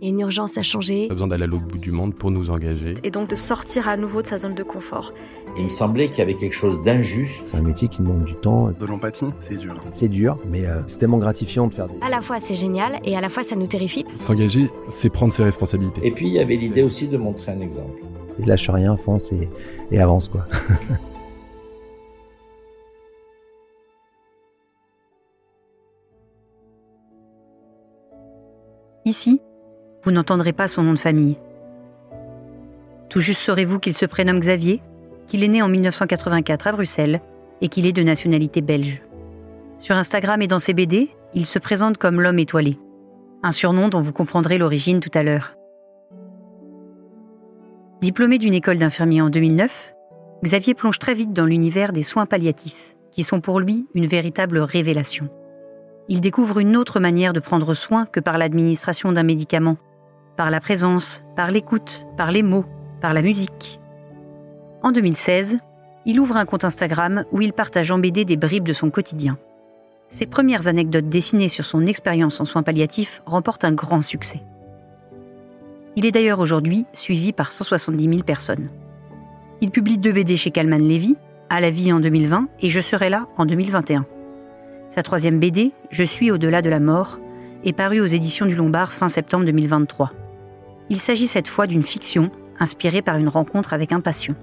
Il y a une urgence à changer. Pas besoin d'aller à l'autre bout du monde pour nous engager. Et donc de sortir à nouveau de sa zone de confort. Il me semblait qu'il y avait quelque chose d'injuste. C'est un métier qui demande du temps. De l'empathie, c'est dur. C'est dur, mais euh, c'est tellement gratifiant de faire des... À la fois c'est génial et à la fois ça nous terrifie. S'engager, c'est prendre ses responsabilités. Et puis il y avait l'idée aussi de montrer un exemple. Et lâche rien, fonce et, et avance quoi. Ici, vous n'entendrez pas son nom de famille. Tout juste saurez-vous qu'il se prénomme Xavier, qu'il est né en 1984 à Bruxelles et qu'il est de nationalité belge. Sur Instagram et dans ses BD, il se présente comme l'homme étoilé, un surnom dont vous comprendrez l'origine tout à l'heure. Diplômé d'une école d'infirmier en 2009, Xavier plonge très vite dans l'univers des soins palliatifs, qui sont pour lui une véritable révélation. Il découvre une autre manière de prendre soin que par l'administration d'un médicament, par la présence, par l'écoute, par les mots, par la musique. En 2016, il ouvre un compte Instagram où il partage en BD des bribes de son quotidien. Ses premières anecdotes dessinées sur son expérience en soins palliatifs remportent un grand succès. Il est d'ailleurs aujourd'hui suivi par 170 000 personnes. Il publie deux BD chez Calman Levy, À la vie en 2020 et Je serai là en 2021. Sa troisième BD, Je suis au-delà de la mort, est parue aux éditions du Lombard fin septembre 2023. Il s'agit cette fois d'une fiction inspirée par une rencontre avec un patient.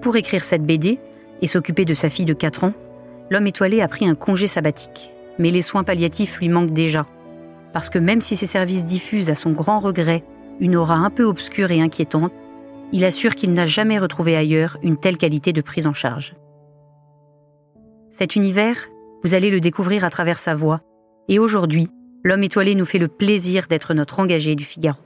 Pour écrire cette BD et s'occuper de sa fille de 4 ans, l'homme étoilé a pris un congé sabbatique. Mais les soins palliatifs lui manquent déjà. Parce que même si ses services diffusent à son grand regret une aura un peu obscure et inquiétante, il assure qu'il n'a jamais retrouvé ailleurs une telle qualité de prise en charge. Cet univers, vous allez le découvrir à travers sa voix, et aujourd'hui, l'homme étoilé nous fait le plaisir d'être notre engagé du Figaro.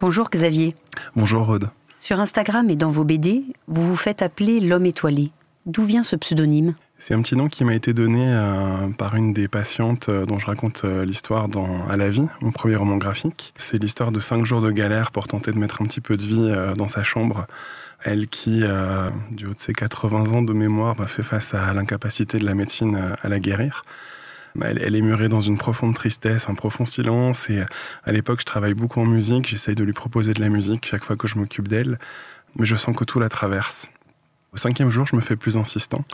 Bonjour Xavier. Bonjour Rod. Sur Instagram et dans vos BD, vous vous faites appeler l'homme étoilé. D'où vient ce pseudonyme? C'est un petit nom qui m'a été donné euh, par une des patientes euh, dont je raconte euh, l'histoire dans À la vie, mon premier roman graphique. C'est l'histoire de cinq jours de galère pour tenter de mettre un petit peu de vie euh, dans sa chambre. Elle qui, euh, du haut de ses 80 ans de mémoire, bah, fait face à l'incapacité de la médecine euh, à la guérir. Bah, Elle, elle est murée dans une profonde tristesse, un profond silence. Et à l'époque, je travaille beaucoup en musique. J'essaye de lui proposer de la musique chaque fois que je m'occupe d'elle. Mais je sens que tout la traverse. Au cinquième jour, je me fais plus insistant.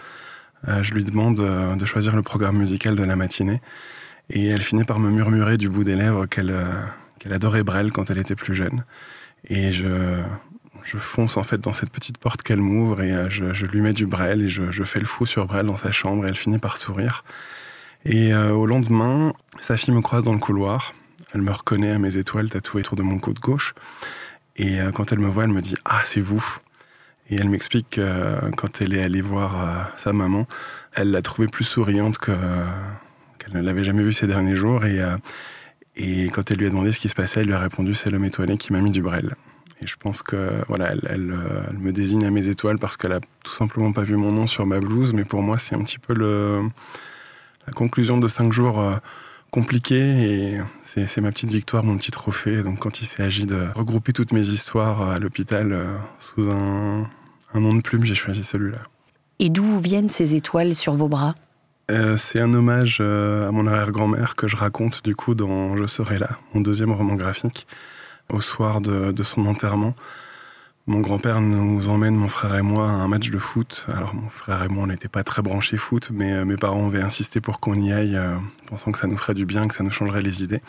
Euh, je lui demande euh, de choisir le programme musical de la matinée. Et elle finit par me murmurer du bout des lèvres qu'elle euh, qu'elle adorait Brel quand elle était plus jeune. Et je, je fonce en fait dans cette petite porte qu'elle m'ouvre et euh, je, lui mets du Brel et je, fais le fou sur Brel dans sa chambre et elle finit par sourire. Et euh, au lendemain, sa fille me croise dans le couloir. Elle me reconnaît à mes étoiles tatouées autour de mon coude gauche. Et euh, quand elle me voit, elle me dit Ah, c'est vous. Et elle m'explique que quand elle est allée voir sa maman, elle l'a trouvée plus souriante que, qu'elle ne l'avait jamais vue ces derniers jours. Et, et quand elle lui a demandé ce qui se passait, elle lui a répondu C'est l'homme étoilé qui m'a mis du Brel. Et je pense que voilà, elle, elle, euh, elle me désigne à mes étoiles parce qu'elle a tout simplement pas vu mon nom sur ma blouse. Mais pour moi, c'est un petit peu le, la conclusion de cinq jours euh, compliqués. Et c'est c'est ma petite victoire, mon petit trophée. Donc quand il s'est agi de regrouper toutes mes histoires à l'hôpital euh, sous un, un nom de plume, j'ai choisi celui-là. Et d'où viennent ces étoiles sur vos bras? Euh, c'est un hommage euh, à mon arrière-grand-mère que je raconte du coup dans Je serai là, mon deuxième roman graphique, au soir de, son enterrement. Mon grand-père nous emmène, mon frère et moi, à un match de foot. Alors mon frère et moi, on n'était pas très branchés foot, mais euh, mes parents avaient insisté pour qu'on y aille, euh, pensant que ça nous ferait du bien, que ça nous changerait les idées.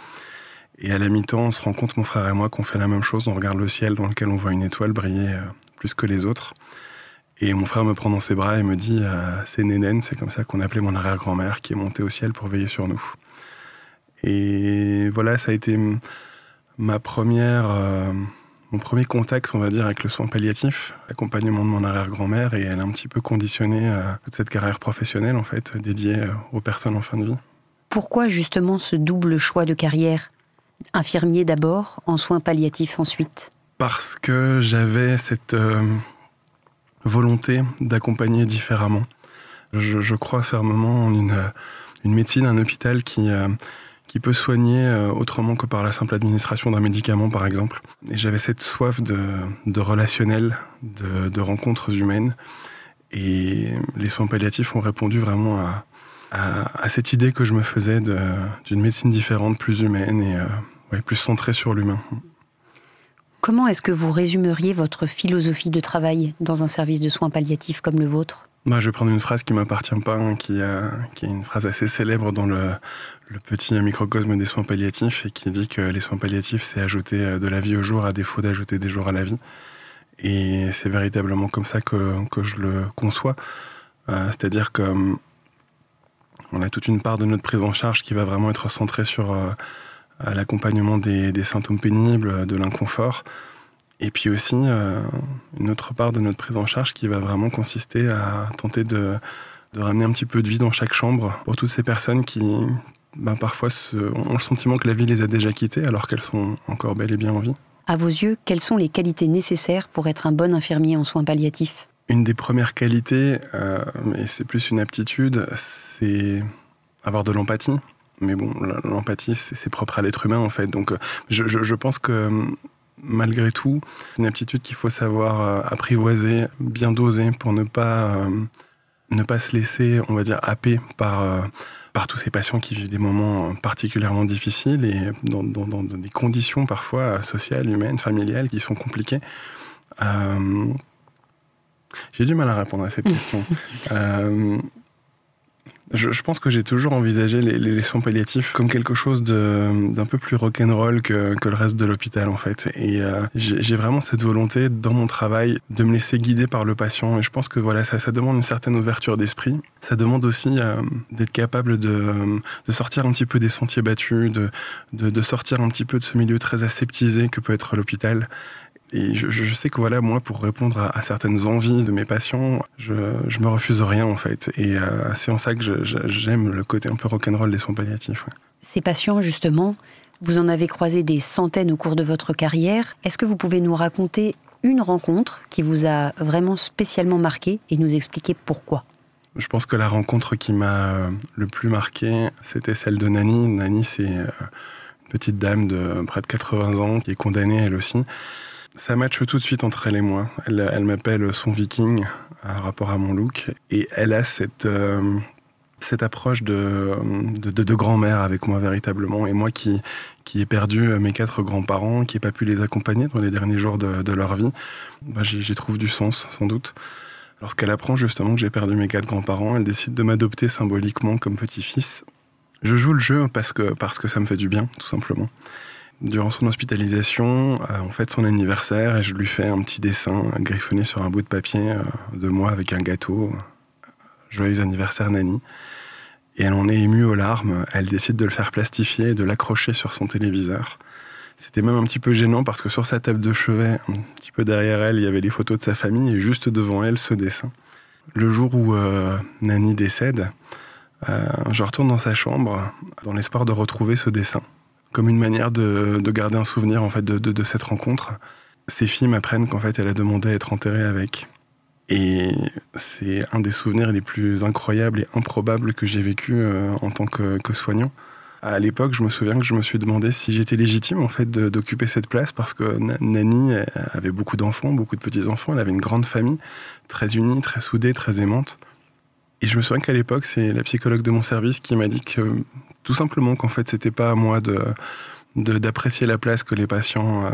Et à la mi-temps, on se rend compte, mon frère et moi, qu'on fait la même chose. On regarde le ciel dans lequel on voit une étoile briller euh, plus que les autres. Et mon frère me prend dans ses bras et me dit C'est Nénène, c'est comme ça qu'on appelait mon arrière-grand-mère qui est montée au ciel pour veiller sur nous. Et voilà, ça a été ma première, euh, mon premier contact, on va dire, avec le soin palliatif, l'accompagnement de mon arrière-grand-mère, et elle a un petit peu conditionné euh, toute cette carrière professionnelle, en fait, dédiée euh, aux personnes en fin de vie. Pourquoi justement ce double choix de carrière? Infirmier d'abord, en soins palliatifs ensuite? Parce que j'avais cette volonté d'accompagner différemment. Je, je, crois fermement en une, une médecine, un hôpital qui qui peut soigner euh, autrement que par la simple administration d'un médicament, par exemple. Et j'avais cette soif de, relationnel, de, rencontres humaines. Et les soins palliatifs ont répondu vraiment à, cette idée que je me faisais d'une médecine différente, plus humaine et euh, plus centrée sur l'humain. Comment est-ce que vous résumeriez votre philosophie de travail dans un service de soins palliatifs comme le vôtre? Je vais prendre une phrase qui m'appartient pas, hein, qui, a, qui est une phrase assez célèbre dans le, petit microcosme des soins palliatifs et qui dit que les soins palliatifs, c'est ajouter euh, de la vie au jour à défaut d'ajouter des jours à la vie. Et c'est véritablement comme ça que, je le conçois. Euh, C'est-à-dire que euh, on a toute une part de notre prise en charge qui va vraiment être centrée sur euh, l'accompagnement des, symptômes pénibles, de l'inconfort. Et puis aussi euh, une autre part de notre prise en charge qui va vraiment consister à tenter de, de ramener un petit peu de vie dans chaque chambre pour toutes ces personnes qui, ben, parfois se, ont le sentiment que la vie les a déjà quittées alors qu'elles sont encore bel et bien en vie. À vos yeux, quelles sont les qualités nécessaires pour être un bon infirmier en soins palliatifs? Une des premières qualités, euh, mais c'est plus une aptitude, c'est avoir de l'empathie. Mais bon, l'empathie, c'est propre à l'être humain en fait. Donc je, je, je pense que malgré tout, une aptitude qu'il faut savoir euh, apprivoiser, bien doser pour ne pas, euh, ne pas se laisser, on va dire, happer par, euh, par tous ces patients qui vivent des moments particulièrement difficiles et dans, dans, dans des conditions parfois sociales, humaines, familiales qui sont compliquées. Euh, J'ai du mal à répondre à cette question. Je, je, pense que j'ai toujours envisagé les, les, soins palliatifs comme quelque chose d'un peu plus rock'n'roll que, que le reste de l'hôpital en fait. Et euh, j'ai vraiment cette volonté dans mon travail de me laisser guider par le patient. Et je pense que voilà, ça, ça demande une certaine ouverture d'esprit. Ça demande aussi euh, d'être capable de, de, sortir un petit peu des sentiers battus, de, de, de sortir un petit peu de ce milieu très aseptisé que peut être l'hôpital. Et je, je, sais que voilà, moi, pour répondre à, à certaines envies de mes patients, je, je, me refuse rien en fait. Et euh, c'est en ça que j'aime le côté un peu rock'n'roll des soins palliatifs. Ouais. Ces patients, justement, vous en avez croisé des centaines au cours de votre carrière. Est-ce que vous pouvez nous raconter une rencontre qui vous a vraiment spécialement marqué et nous expliquer pourquoi? Je pense que la rencontre qui m'a le plus marqué, c'était celle de Nani. Nani, c'est une petite dame de près de 80 ans qui est condamnée elle aussi ça matche tout de suite entre elle et moi. Elle, elle m'appelle son viking par rapport à mon look. Et elle a cette, euh, cette approche de, de, grand-mère avec moi véritablement. Et moi qui, qui ai perdu mes quatre grands-parents, qui n'ai pas pu les accompagner dans les derniers jours de, de leur vie, bah, j'y trouve du sens sans doute. Lorsqu'elle apprend justement que j'ai perdu mes quatre grands-parents, elle décide de m'adopter symboliquement comme petit-fils. Je joue le jeu parce que, parce que ça me fait du bien, tout simplement. Durant son hospitalisation, euh, on fête son anniversaire et je lui fais un petit dessin griffonné sur un bout de papier euh, de moi avec un gâteau. Joyeux anniversaire Nani. Et elle en est émue aux larmes. Elle décide de le faire plastifier et de l'accrocher sur son téléviseur. C'était même un petit peu gênant parce que sur sa table de chevet, un petit peu derrière elle, il y avait les photos de sa famille et juste devant elle, ce dessin. Le jour où euh, Nani décède, euh, je retourne dans sa chambre dans l'espoir de retrouver ce dessin comme une manière de, de, garder un souvenir en fait de, cette rencontre. Ces filles m'apprennent qu'en fait elle a demandé à être enterrée avec. Et c'est un des souvenirs les plus incroyables et improbables que j'ai vécu euh, en tant que, que soignant. À l'époque, je me souviens que je me suis demandé si j'étais légitime en fait d'occuper cette place parce que Nani avait beaucoup d'enfants, beaucoup de petits enfants. Elle avait une grande famille, très unie, très soudée, très aimante. Et je me souviens qu'à l'époque, c'est la psychologue de mon service qui m'a dit que tout simplement qu'en fait, c'était pas à moi de d'apprécier la place que les patients euh,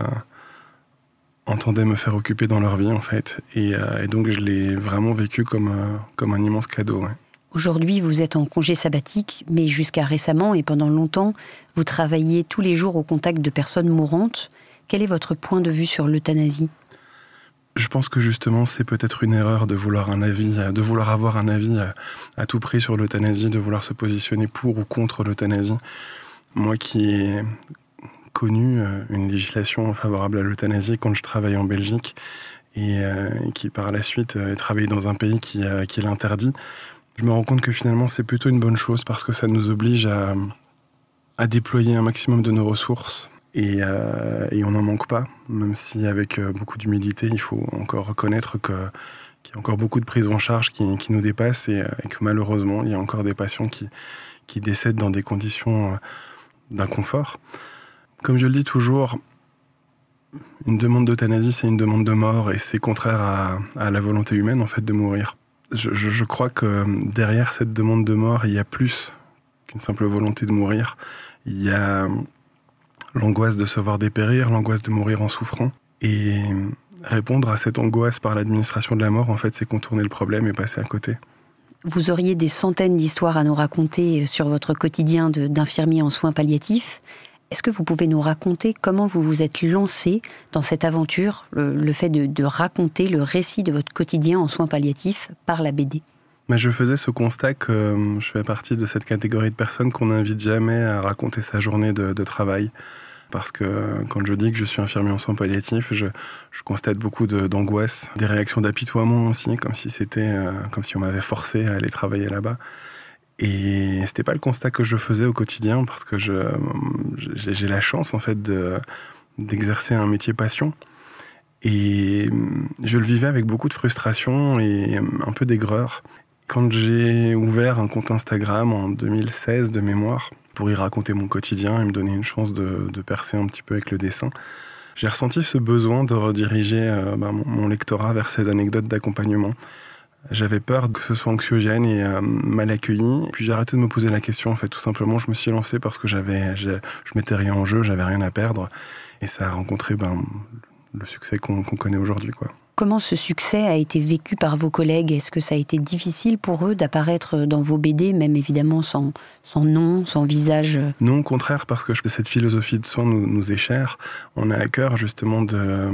entendaient me faire occuper dans leur vie, en fait. Et, euh, donc, je l'ai vraiment vécu comme, euh, comme un immense cadeau. Aujourd'hui, vous êtes en congé sabbatique, mais jusqu'à récemment et pendant longtemps, vous travailliez tous les jours au contact de personnes mourantes. Quel est votre point de vue sur l'euthanasie? Pense que justement, c'est peut-être une erreur de vouloir un avis, de vouloir avoir un avis à tout prix sur l'euthanasie, de vouloir se positionner pour ou contre l'euthanasie. Moi qui ai connu une législation favorable à l'euthanasie quand je travaillais en Belgique et qui par la suite est travaillé dans un pays qui, qui l'interdit. Je me rends compte que finalement c'est plutôt une bonne chose parce que ça nous oblige à déployer un maximum de nos ressources et, et on n'en manque pas, même si avec beaucoup d'humilité il faut encore reconnaître qu'il y a encore beaucoup de prises en charge qui, nous dépassent et, et, que malheureusement il y a encore des patients qui, décèdent dans des conditions d'inconfort. Comme je le dis toujours, une demande d'euthanasie, c'est une demande de mort et c'est contraire à, la volonté humaine en fait de mourir. Je, je, crois que derrière cette demande de mort, il y a plus qu'une simple volonté de mourir. Il y a l'angoisse de se voir dépérir, l'angoisse de mourir en souffrant. Et répondre à cette angoisse par l'administration de la mort, en fait, c'est contourner le problème et passer à côté. Vous auriez des centaines d'histoires à nous raconter sur votre quotidien d'infirmier en soins palliatifs. Est-ce que vous pouvez nous raconter comment vous vous êtes lancé dans cette aventure, le, le fait de, de, raconter le récit de votre quotidien en soins palliatifs par la BD Mais Je faisais ce constat que euh, je fais partie de cette catégorie de personnes qu'on n'invite jamais à raconter sa journée de, travail parce que quand je dis que je suis infirmier en soins palliatifs, je, constate beaucoup d'angoisse, de, des réactions d'apitoiement aussi, comme si euh, comme si on m'avait forcé à aller travailler là-bas. Et c'était pas le constat que je faisais au quotidien, parce que j'ai la chance en fait de, d'exercer un métier passion. Et je le vivais avec beaucoup de frustration et un peu d'aigreur. Quand j'ai ouvert un compte Instagram en 2016 de mémoire, pour y raconter mon quotidien et me donner une chance de, percer un petit peu avec le dessin. J'ai ressenti ce besoin de rediriger euh, bah, mon, lectorat vers ces anecdotes d'accompagnement. J'avais peur que ce soit anxiogène et euh, mal accueilli. Puis j'ai arrêté de me poser la question. En fait, tout simplement, je me suis lancé parce que j'avais, je mettais rien en jeu, j'avais rien à perdre, et ça a rencontré ben, le succès qu'on qu connaît aujourd'hui. Comment ce succès a été vécu par vos collègues? Est-ce que ça a été difficile pour eux d'apparaître dans vos BD, même évidemment sans, sans nom, sans visage? Non, au contraire, parce que cette philosophie de soins nous, nous est chère. On a à cœur justement de,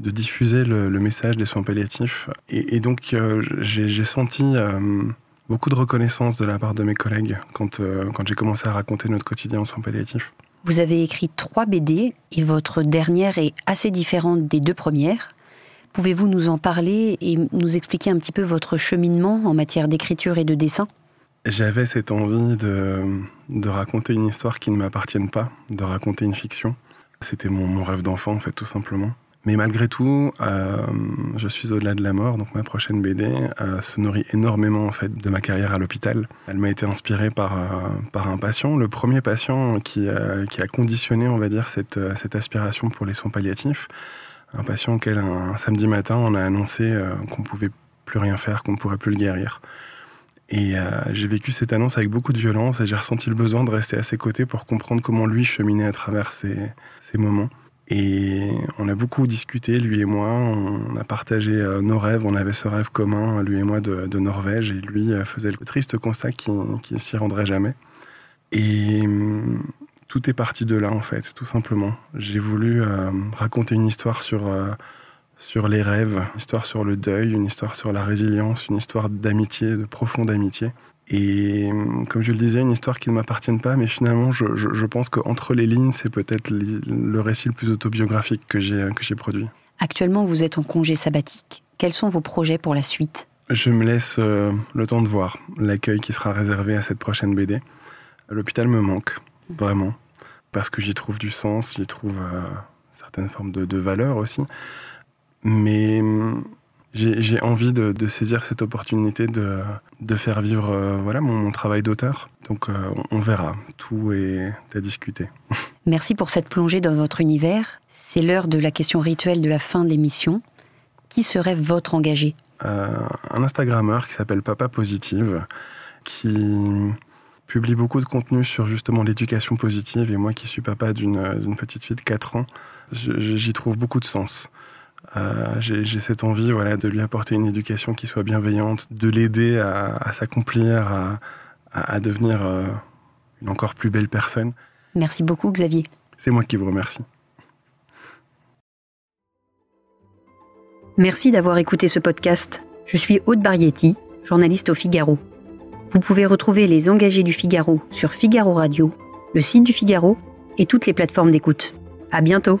de diffuser le, le, message des soins palliatifs. Et, et donc euh, j'ai senti euh, beaucoup de reconnaissance de la part de mes collègues quand, euh, quand j'ai commencé à raconter notre quotidien en soins palliatifs. Vous avez écrit trois BD et votre dernière est assez différente des deux premières. Pouvez-vous nous en parler et nous expliquer un petit peu votre cheminement en matière d'écriture et de dessin? J'avais cette envie de, de, raconter une histoire qui ne m'appartienne pas, de raconter une fiction. C'était mon, mon, rêve d'enfant, en fait, tout simplement. Mais malgré tout, euh, je suis au-delà de la mort, donc ma prochaine BD euh, se nourrit énormément en fait de ma carrière à l'hôpital. Elle m'a été inspirée par, euh, par un patient, le premier patient qui, qui a conditionné, on va dire, cette, cette aspiration pour les soins palliatifs un patient auquel un, samedi matin on a annoncé euh, qu'on pouvait plus rien faire, qu'on ne pourrait plus le guérir. Et euh, j'ai vécu cette annonce avec beaucoup de violence et j'ai ressenti le besoin de rester à ses côtés pour comprendre comment lui cheminait à travers ces, moments. Et on a beaucoup discuté, lui et moi, on a partagé euh, nos rêves, on avait ce rêve commun, lui et moi, de, Norvège, et lui euh, faisait le triste constat qu'il qu s'y rendrait jamais. Et tout est parti de là en fait, tout simplement. J'ai voulu euh, raconter une histoire sur, euh, sur les rêves, une histoire sur le deuil, une histoire sur la résilience, une histoire d'amitié, de profonde amitié. Et comme je le disais, une histoire qui ne m'appartient pas, mais finalement, je, je, je pense qu'entre les lignes, c'est peut-être le récit le plus autobiographique que j'ai produit. Actuellement, vous êtes en congé sabbatique. Quels sont vos projets pour la suite? Je me laisse euh, le temps de voir l'accueil qui sera réservé à cette prochaine BD. L'hôpital me manque, vraiment parce que j'y trouve du sens, j'y trouve euh, certaines formes de, de valeur aussi. Mais j'ai envie de, de, saisir cette opportunité de, de faire vivre euh, voilà, mon, mon travail d'auteur. Donc euh, on, on verra, tout est à discuter. Merci pour cette plongée dans votre univers. C'est l'heure de la question rituelle de la fin de l'émission. Qui serait votre engagé? Un Instagrammeur qui s'appelle Papa Positive, qui publie beaucoup de contenu sur justement l'éducation positive et moi qui suis papa d'une petite fille de 4 ans, j'y trouve beaucoup de sens. Euh, J'ai cette envie voilà, de lui apporter une éducation qui soit bienveillante, de l'aider à, à s'accomplir, à, à, à, devenir euh, une encore plus belle personne. Merci beaucoup Xavier. C'est moi qui vous remercie. Merci d'avoir écouté ce podcast. Je suis Aude Barietti, journaliste au Figaro. Vous pouvez retrouver les engagés du Figaro sur Figaro Radio, le site du Figaro et toutes les plateformes d'écoute. À bientôt!